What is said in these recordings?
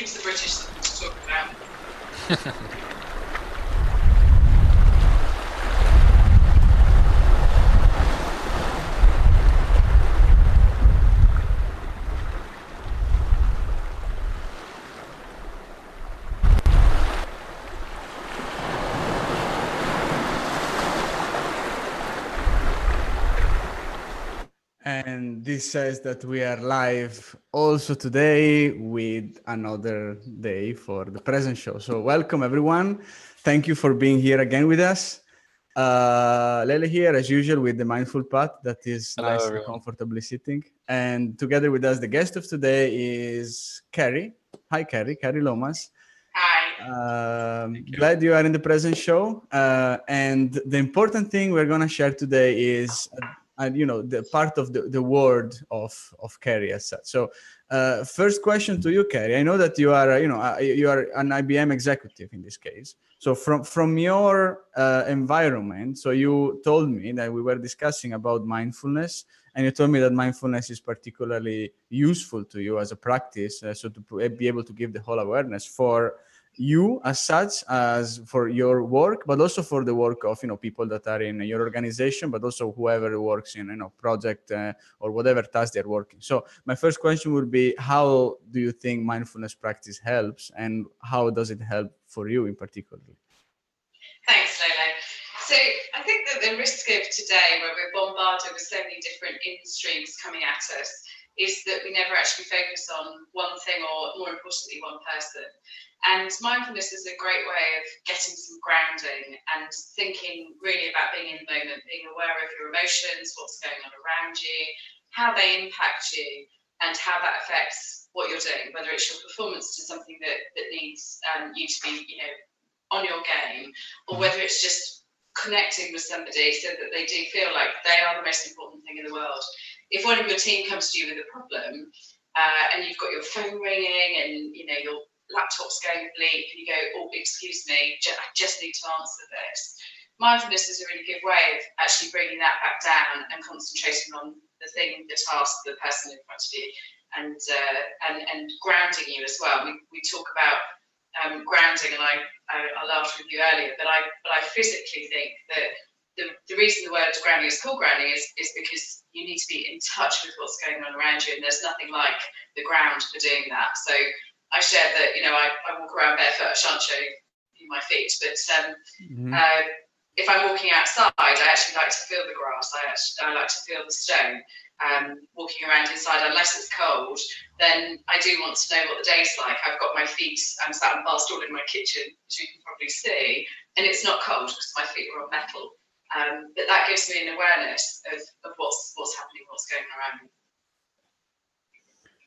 gives the British something to talk about. And this says that we are live also today with another day for the present show. So, welcome everyone. Thank you for being here again with us. Uh, Lele here, as usual, with the Mindful Pat that is Hello, nice everyone. and comfortably sitting. And together with us, the guest of today is Carrie. Hi, Carrie. Carrie Lomas. Hi. Um, Thank you. glad you are in the present show. Uh, and the important thing we're going to share today is, uh, you know, the part of the, the word of of Carrie as such. So, uh, first question to you, Carrie. I know that you are, you know, you are an IBM executive in this case. So, from from your uh, environment, so you told me that we were discussing about mindfulness, and you told me that mindfulness is particularly useful to you as a practice, uh, so to be able to give the whole awareness for you as such as for your work but also for the work of you know people that are in your organization but also whoever works in you know project uh, or whatever task they're working so my first question would be how do you think mindfulness practice helps and how does it help for you in particular Thanks, Lolo. So I think that the risk of today, where we're bombarded with so many different in streams coming at us, is that we never actually focus on one thing or, more importantly, one person. And mindfulness is a great way of getting some grounding and thinking really about being in the moment, being aware of your emotions, what's going on around you, how they impact you, and how that affects what you're doing, whether it's your performance to something that, that needs um, you to be, you know, on your game, or whether it's just connecting with somebody so that they do feel like they are the most important thing in the world. If one of your team comes to you with a problem uh, and you've got your phone ringing and you know your laptop's going bleep and you go, oh, excuse me, I just need to answer this. Mindfulness is a really good way of actually bringing that back down and concentrating on the thing, the task, the person in front of you, and uh, and and grounding you as well. We, we talk about um, grounding, and I, I I laughed with you earlier, but I but I physically think that the, the reason the word grounding is called grounding is is because you need to be in touch with what's going on around you, and there's nothing like the ground for doing that. So I shared that you know I, I walk around barefoot. I shan't show you my feet, but um, Mhm. uh, if I'm walking outside, I actually like to feel the grass. I actually I like to feel the stone. Um, walking around inside, unless it's cold, then I do want to know what the day's like. I've got my feet. I'm sat on bar stool in my kitchen, as you can probably see, and it's not cold because my feet are on metal. Um, but that gives me an awareness of, of what's what's happening, what's going around.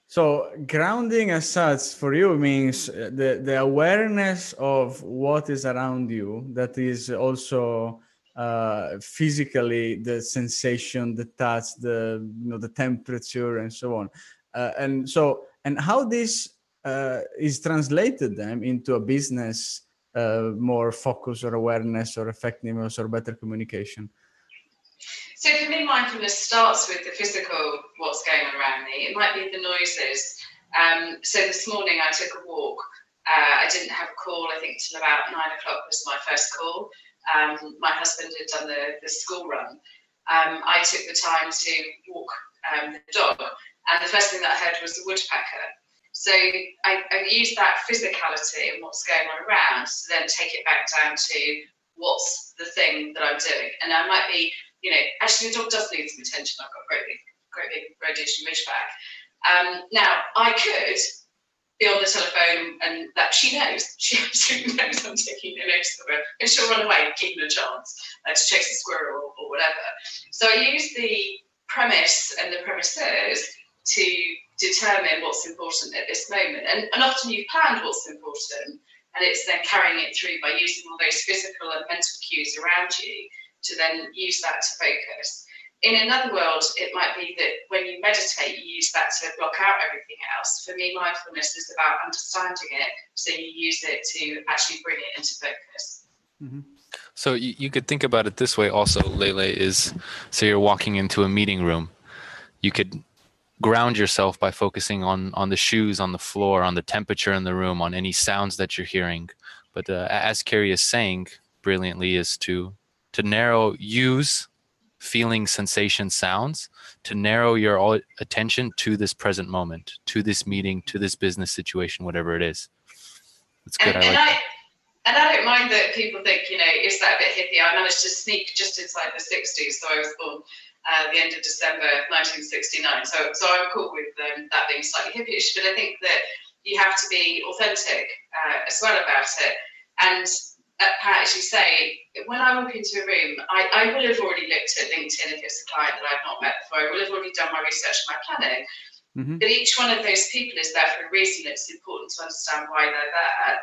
So grounding as such for you means uh, the, the awareness of what is around you that is also uh, physically the sensation, the touch, the you know the temperature and so on. Uh, and so and how this uh, is translated then into a business more focus or awareness or effectiveness or better communication. So for me, mindfulness starts with the physical, what's going on around me. It might be the noises. Um, so this morning I took a walk. Uh, I didn't have a call, I think, till about nine o'clock was my first call. Um, my husband had done the, the school run. Um, I took the time to walk um, the dog, and the first thing that I heard was the woodpecker. So I, I used that physicality and what's going on around to then take it back down to what's the thing that I'm doing. And I might be you know, actually the dog does need some attention. I've got a great big, great big rhodesian ridgeback. Um, now I could be on the telephone and that she knows, she absolutely knows I'm taking no notice of her, and she'll run away, give it a chance uh, to chase a squirrel or, or whatever. So I use the premise and the premises to determine what's important at this moment, and, and often you've planned what's important, and it's then carrying it through by using all those physical and mental cues around you to then use that to focus. In another world, it might be that when you meditate, you use that to block out everything else. For me, mindfulness is about understanding it, so you use it to actually bring it into focus. Mm-hmm. So you, you could think about it this way also, Lele, is say you're walking into a meeting room. You could ground yourself by focusing on on the shoes on the floor on the temperature in the room on any sounds that you're hearing. But uh, as carrie is saying brilliantly is to to narrow use feeling sensation sounds to narrow your all attention to this present moment to this meeting to this business situation whatever it is. It's good and, I like I, and I don't mind that people think, you know, is that a bit hippie? I managed to sneak just inside the 60s, so I was born uh, the end of December 1969. So, so I'm cool with um, that being slightly hippyish, but I think that you have to be authentic uh, as well about it. And uh, Pat, as you say, when I walk into a room, I, I will have already looked at LinkedIn if it's a client that I've not met before. I will have already done my research and my planning. Mm-hmm. But each one of those people is there for a reason. It's important to understand why they're there.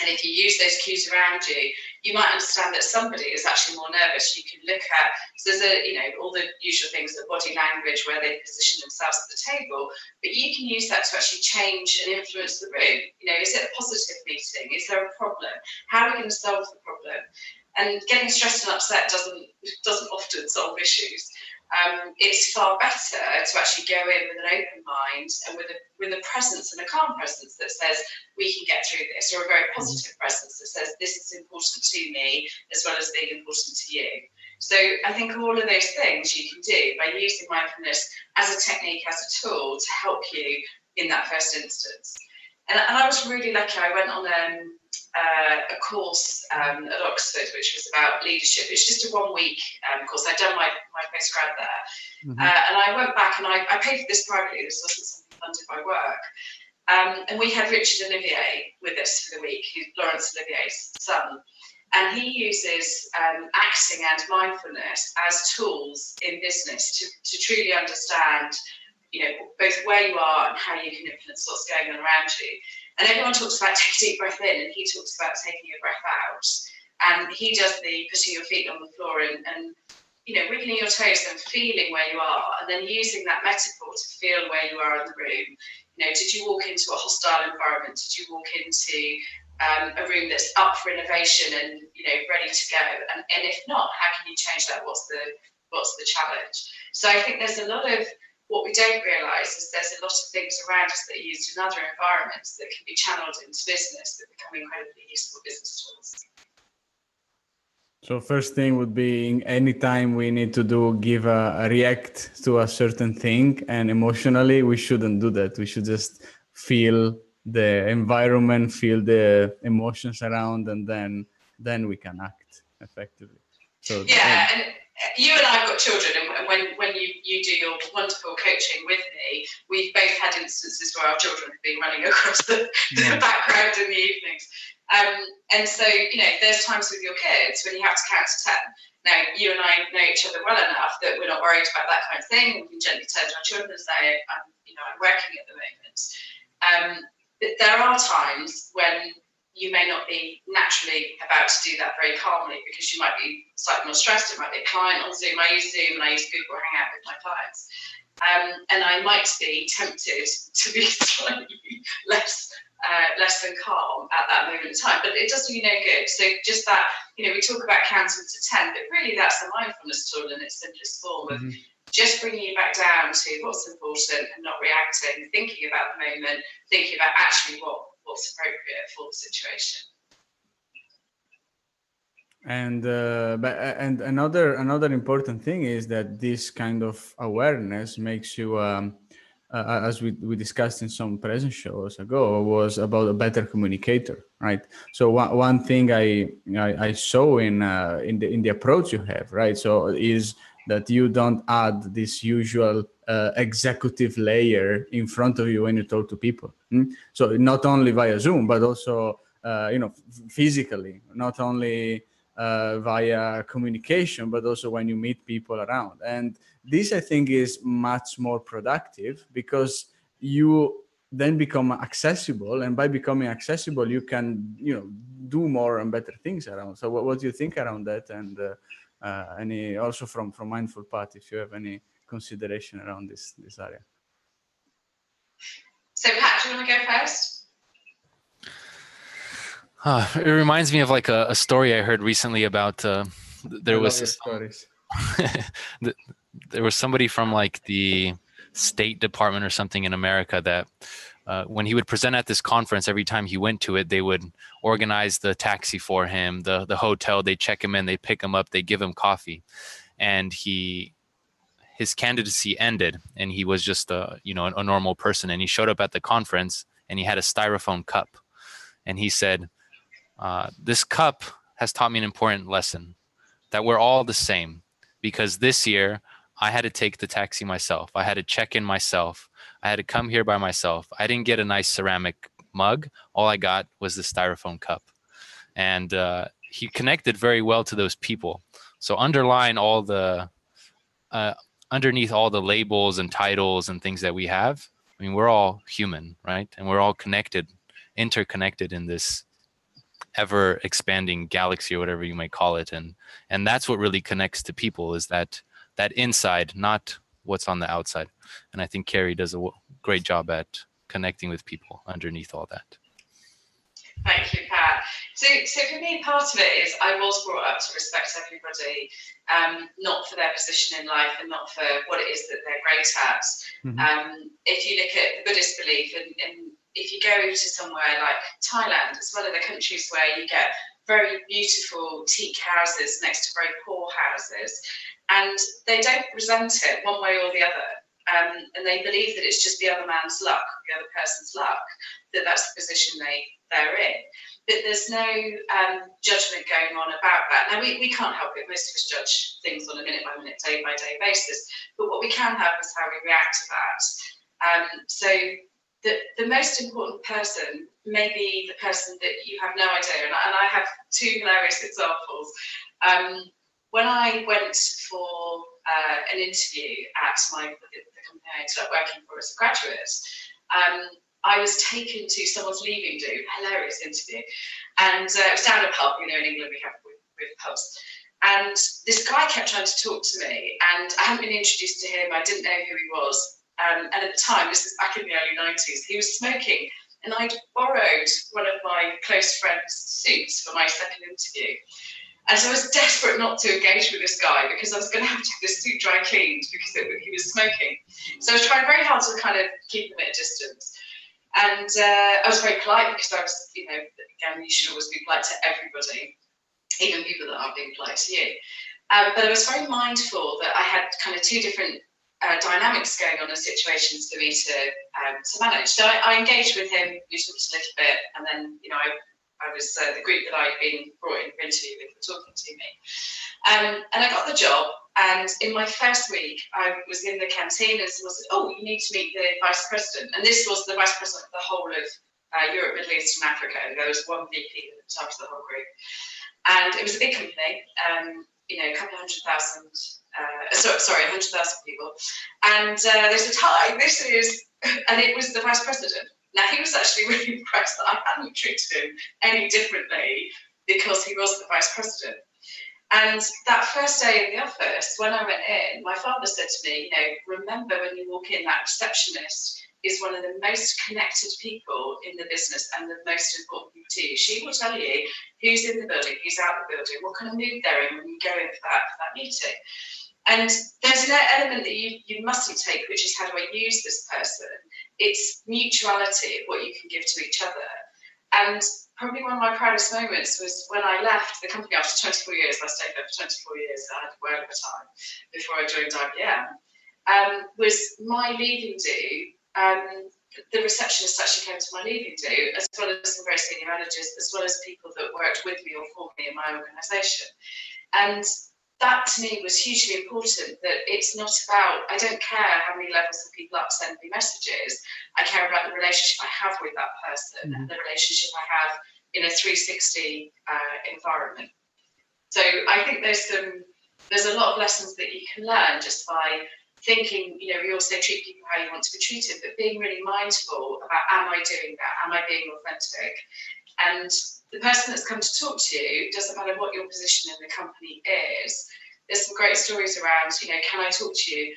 And if you use those cues around you, you might understand that somebody is actually more nervous. You can look at, so there's a, you know, all the usual things, the body language, where they position themselves at the table, but you can use that to actually change and influence the room. You know, is it a positive meeting? Is there a problem? How are we going to solve the problem? And getting stressed and upset doesn't doesn't often solve issues um, it's far better to actually go in with an open mind and with a with a presence and a calm presence that says we can get through this, or a very positive presence that says this is important to me as well as being important to you. So I think all of those things you can do by using mindfulness as a technique, as a tool to help you in that first instance. And, and I was really lucky. I went on um, uh, a course um, at Oxford, which was about leadership. It's just a one week um, course. I'd done my, my postgrad there. Mm-hmm. Uh, and I went back and I, I paid for this privately. This wasn't something funded by work. Um, and we had Richard Olivier with us for the week, who's Laurence Olivier's son. And he uses um, acting and mindfulness as tools in business to, to truly understand you know, both where you are and how you can influence what's going on around you. And everyone talks about take a deep breath in, and he talks about taking a breath out. And he does the putting your feet on the floor and, and you know, wiggling your toes and feeling where you are, and then using that metaphor to feel where you are in the room. You know, did you walk into a hostile environment? Did you walk into um, a room that's up for innovation and you know ready to go? And, and if not, how can you change that? What's the what's the challenge? So I think there's a lot of what we don't realise is there's a lot of things around us that are used in other environments that can be channeled into business that become incredibly useful business tools. So first thing would be anytime we need to do give a, a, react to a certain thing and emotionally we shouldn't do that. We should just feel the environment, feel the emotions around and then then we can act effectively. So yeah, and uh, you and I have got children, and when, when you, you do your wonderful coaching with me, we've both had instances where our children have been running across the, yeah. the background in the evenings. Um, and so, you know, there's times with your kids when you have to count to 10. Now, you and I know each other well enough that we're not worried about that kind of thing. We can gently turn to our children and say, I'm, you know, I'm working at the moment. Um, but there are times when you may not be naturally about to do that very calmly because you might be slightly more stressed. It might be a client on Zoom. I use Zoom and I use Google Hangout with my clients. Um, and I might be tempted to be slightly less uh, less than calm at that moment in time, but it does do you no good. So just that, you know, we talk about counting to 10, but really that's a mindfulness tool in its simplest form of mm-hmm. just bringing you back down to what's important and not reacting, thinking about the moment, thinking about actually what what's appropriate for the situation and uh, but uh, and another another important thing is that this kind of awareness makes you um, uh, uh as we, we discussed in some present shows ago was about a better communicator right so one, one thing I, I, I saw in uh, in the in the approach you have right so is that you don't add this usual uh, executive layer in front of you when you talk to people. Mm? So not only via Zoom, but also uh, you know physically, not only uh, via communication, but also when you meet people around. And this, I think, is much more productive because you then become accessible, and by becoming accessible, you can you know do more and better things around. So, what, what do you think around that? And uh, uh, any also from from mindful Pat, if you have any consideration around this this area. So, Pat, do you want to go first? Uh, it reminds me of like a, a story I heard recently about uh, there I was stories. there was somebody from like the State Department or something in America that uh, when he would present at this conference, every time he went to it, they would organize the taxi for him, the the hotel. They check him in, they pick him up, they give him coffee, and he his candidacy ended, and he was just a you know a, a normal person, and he showed up at the conference, and he had a styrofoam cup, and he said, uh, "This cup has taught me an important lesson, that we're all the same, because this year." I had to take the taxi myself. I had to check in myself. I had to come here by myself. I didn't get a nice ceramic mug. All I got was the styrofoam cup. And uh, he connected very well to those people. So underline all the, uh, underneath all the labels and titles and things that we have, I mean, we're all human, right? And we're all connected, interconnected in this ever expanding galaxy or whatever you might call it. And and that's what really connects to people is that that inside, not what's on the outside. And I think Carrie does a w- great job at connecting with people underneath all that. Thank you, Pat. So, so for me, part of it is I was brought up to respect everybody, um, not for their position in life and not for what it is that they're great at. Mm-hmm. Um, if you look at the Buddhist belief, and, and if you go to somewhere like Thailand, it's one of the countries where you get very beautiful teak houses next to very poor houses and they don't resent it one way or the other. Um, and they believe that it's just the other man's luck, the other person's luck, that that's the position they, they're in. But there's no um, judgment going on about that. Now, we, we can't help it. Most of us judge things on a minute by minute, day by day basis. But what we can help is how we react to that. Um, so the, the most important person may be the person that you have no idea. And, and I have two hilarious examples. Um, when I went for uh, an interview at my the, the, company I ended up working for as a graduate, um, I was taken to someone's leaving do, hilarious interview, and uh, it was down a pub. You know, in England we have with, with pubs. And this guy kept trying to talk to me, and I hadn't been introduced to him. I didn't know who he was. Um, and at the time, this is back in the early 90s, he was smoking. And I'd borrowed one of my close friend's suits for my second interview. And so I was desperate not to engage with this guy because I was going to have to have this suit dry cleaned because it, he was smoking. So I was trying very hard to kind of keep him at a distance. And uh, I was very polite because I was, you know, again, you should always be polite to everybody, even people that aren't being polite to you. Um, but I was very mindful that I had kind of two different uh, dynamics going on and situations for me to um, to manage. So I, I engaged with him, we talked a little bit, and then you know I I was uh, the group that I'd been brought in for interview with were talking to me. Um, and I got the job. And in my first week, I was in the canteen and someone said, Oh, you need to meet the vice president. And this was the vice president of the whole of uh, Europe, Middle East, and Africa. And there was one VP that after the whole group. And it was a big company, um, you know, a couple hundred thousand, uh, so, sorry, 100,000 people. And uh, they said, Hi, this is, and it was the vice president. Now, he was actually really impressed that I hadn't treated him any differently because he was the vice president. And that first day in the office, when I went in, my father said to me, you know, remember when you walk in, that receptionist is one of the most connected people in the business and the most important people to you. She will tell you who's in the building, who's out the building, what kind of mood they're in when you go in for that, for that meeting. And there's an element that you, you mustn't take, which is how do I use this person? It's mutuality, what you can give to each other. And probably one of my proudest moments was when I left the company after 24 years. I stayed there for 24 years. I had well over time before I joined IBM. Um, was my leaving do. Um, the receptionist actually came to my leaving do, as well as some very senior managers, as well as people that worked with me or for me in my organisation. And that to me was hugely important that it's not about i don't care how many levels of people up send me messages i care about the relationship i have with that person mm-hmm. and the relationship i have in a 360 uh, environment so i think there's some there's a lot of lessons that you can learn just by thinking you know we also treat people how you want to be treated but being really mindful about am i doing that am i being authentic and the person that's come to talk to you doesn't matter what your position in the company is. There's some great stories around, you know, can I talk to you?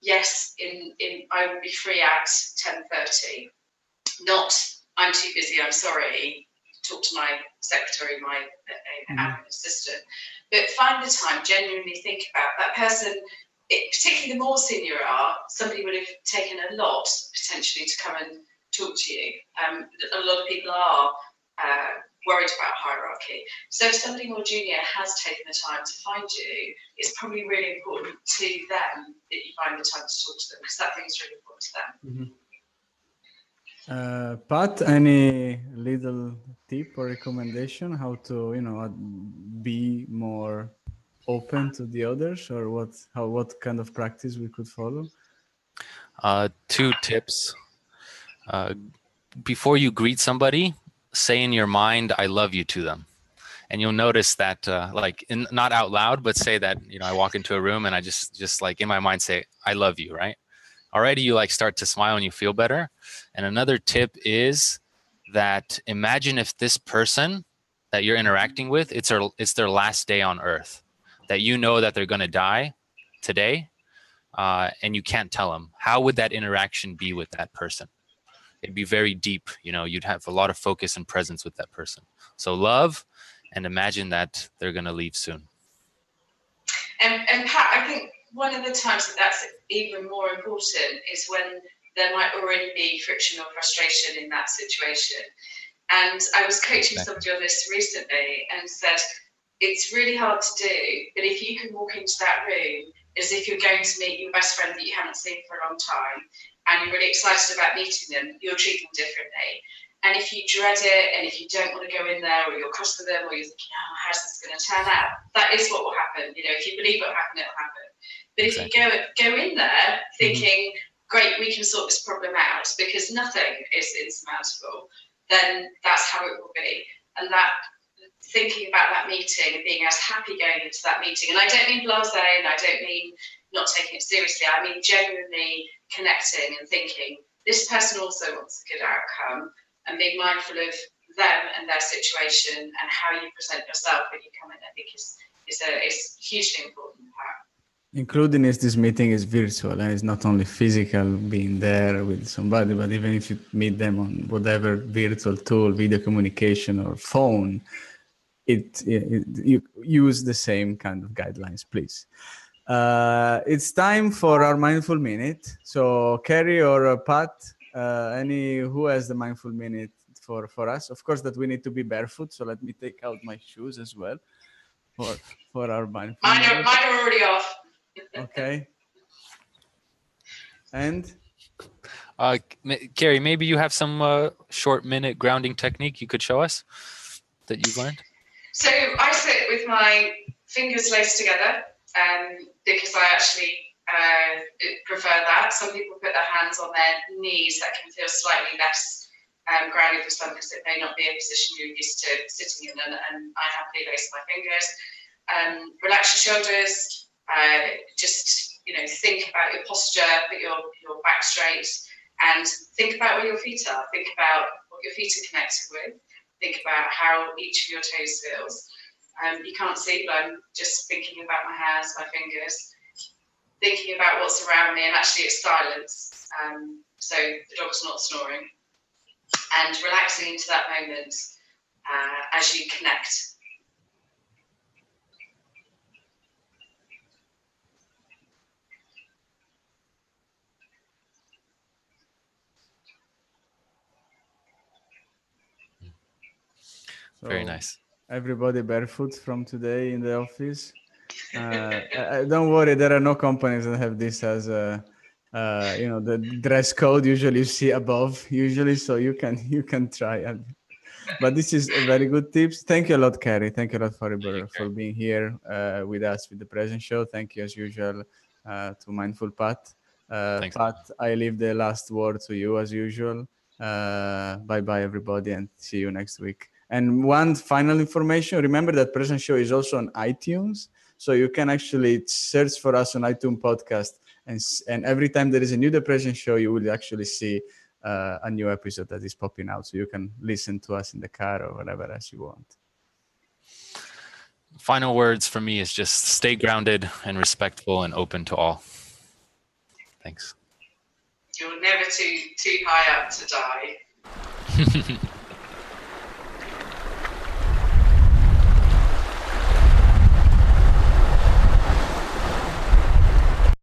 Yes, in, in I will be free at 10.30. Not, I'm too busy, I'm sorry, talk to my secretary, my uh, mm-hmm. assistant. But find the time, genuinely think about that person it, particularly the more senior you are, somebody would have taken a lot potentially to come and talk to you. Um, a lot of people are uh, worried about hierarchy. So if somebody more junior has taken the time to find you, it's probably really important to them that you find the time to talk to them because that thing's really important to them. Mm-hmm. Uh, Pat, any little tip or recommendation how to, you know, be more open to the others, or what? How what kind of practice we could follow? Uh, two tips. Uh, before you greet somebody, say in your mind, I love you to them. And you'll notice that, uh, like, in, not out loud, but say that, you know, I walk into a room and I just, just like in my mind say, I love you, right? Already you like start to smile and you feel better. And another tip is that imagine if this person that you're interacting with, it's their, it's their last day on earth, that you know that they're going to die today uh, and you can't tell them. How would that interaction be with that person? it'd be very deep. You know, you'd have a lot of focus and presence with that person. So love and imagine that they're going to leave soon. And, and Pat, I think one of the times that that's even more important is when there might already be friction or frustration in that situation. And I was coaching somebody on this recently and said, it's really hard to do, but if you can walk into that room as if you're going to meet your best friend that you haven't seen for a long time and you're really excited about meeting them, you'll treat them differently. And if you dread it and if you don't want to go in there or you're cross with them or you're thinking, oh, how's this going to turn out? That is what will happen. You know, if you believe it will happen, it will happen. But if you go go in there thinking, mm-hmm. great, we can sort this problem out because nothing is insurmountable, then that's how it will be. And that thinking about that meeting and being as happy going into that meeting. And I don't mean blasé and I don't mean not taking it seriously. I mean genuinely connecting and thinking this person also wants a good outcome and being mindful of them and their situation and how you present yourself when you come in. I think is is a is hugely important part. Including is this meeting is virtual and it's not only physical being there with somebody, but even if you meet them on whatever virtual tool, video communication or phone, it, it you use the same kind of guidelines, please. Uh, it's time for our mindful minute. So, Kerry or uh, Pat, uh, any who has the mindful minute for for us? Of course, that we need to be barefoot. So let me take out my shoes as well for for our mindful. Mine are, mine are already off. okay. And. Uh, Kerry, maybe you have some uh, short minute grounding technique you could show us that you've learned. So I sit with my fingers laced together um, because I actually uh, prefer that. Some people put their hands on their knees, that can feel slightly less um, grounded for some because it may not be a position you're used to sitting in, and, and I happily lace my fingers. Um, relax your shoulders, uh, just you know, think about your posture, put your, your back straight, and think about where your feet are. Think about what your feet are connected with. Think about how each of your toes feels. Um, you can't see, but I'm just thinking about my hands, my fingers, thinking about what's around me, and actually it's silence. Um, so the dog's not snoring. And relaxing into that moment uh, as you connect. Very nice everybody barefoot from today in the office. Uh, don't worry, there are no companies that have this as a, uh, you know, the dress code. Usually, you see above. Usually, so you can you can try. And, but this is a very good tips. Thank you a lot, Kerry. Thank you a lot for for being here uh, with us with the present show. Thank you as usual uh, to Mindful Pat. Uh, Pat, I leave the last word to you as usual. Uh, bye bye everybody, and see you next week. And one final information remember that Present Show is also on iTunes. So you can actually search for us on iTunes podcast. And, and every time there is a new Depression show, you will actually see uh, a new episode that is popping out. So you can listen to us in the car or whatever else you want. Final words for me is just stay grounded and respectful and open to all. Thanks. You're never too too high up to die.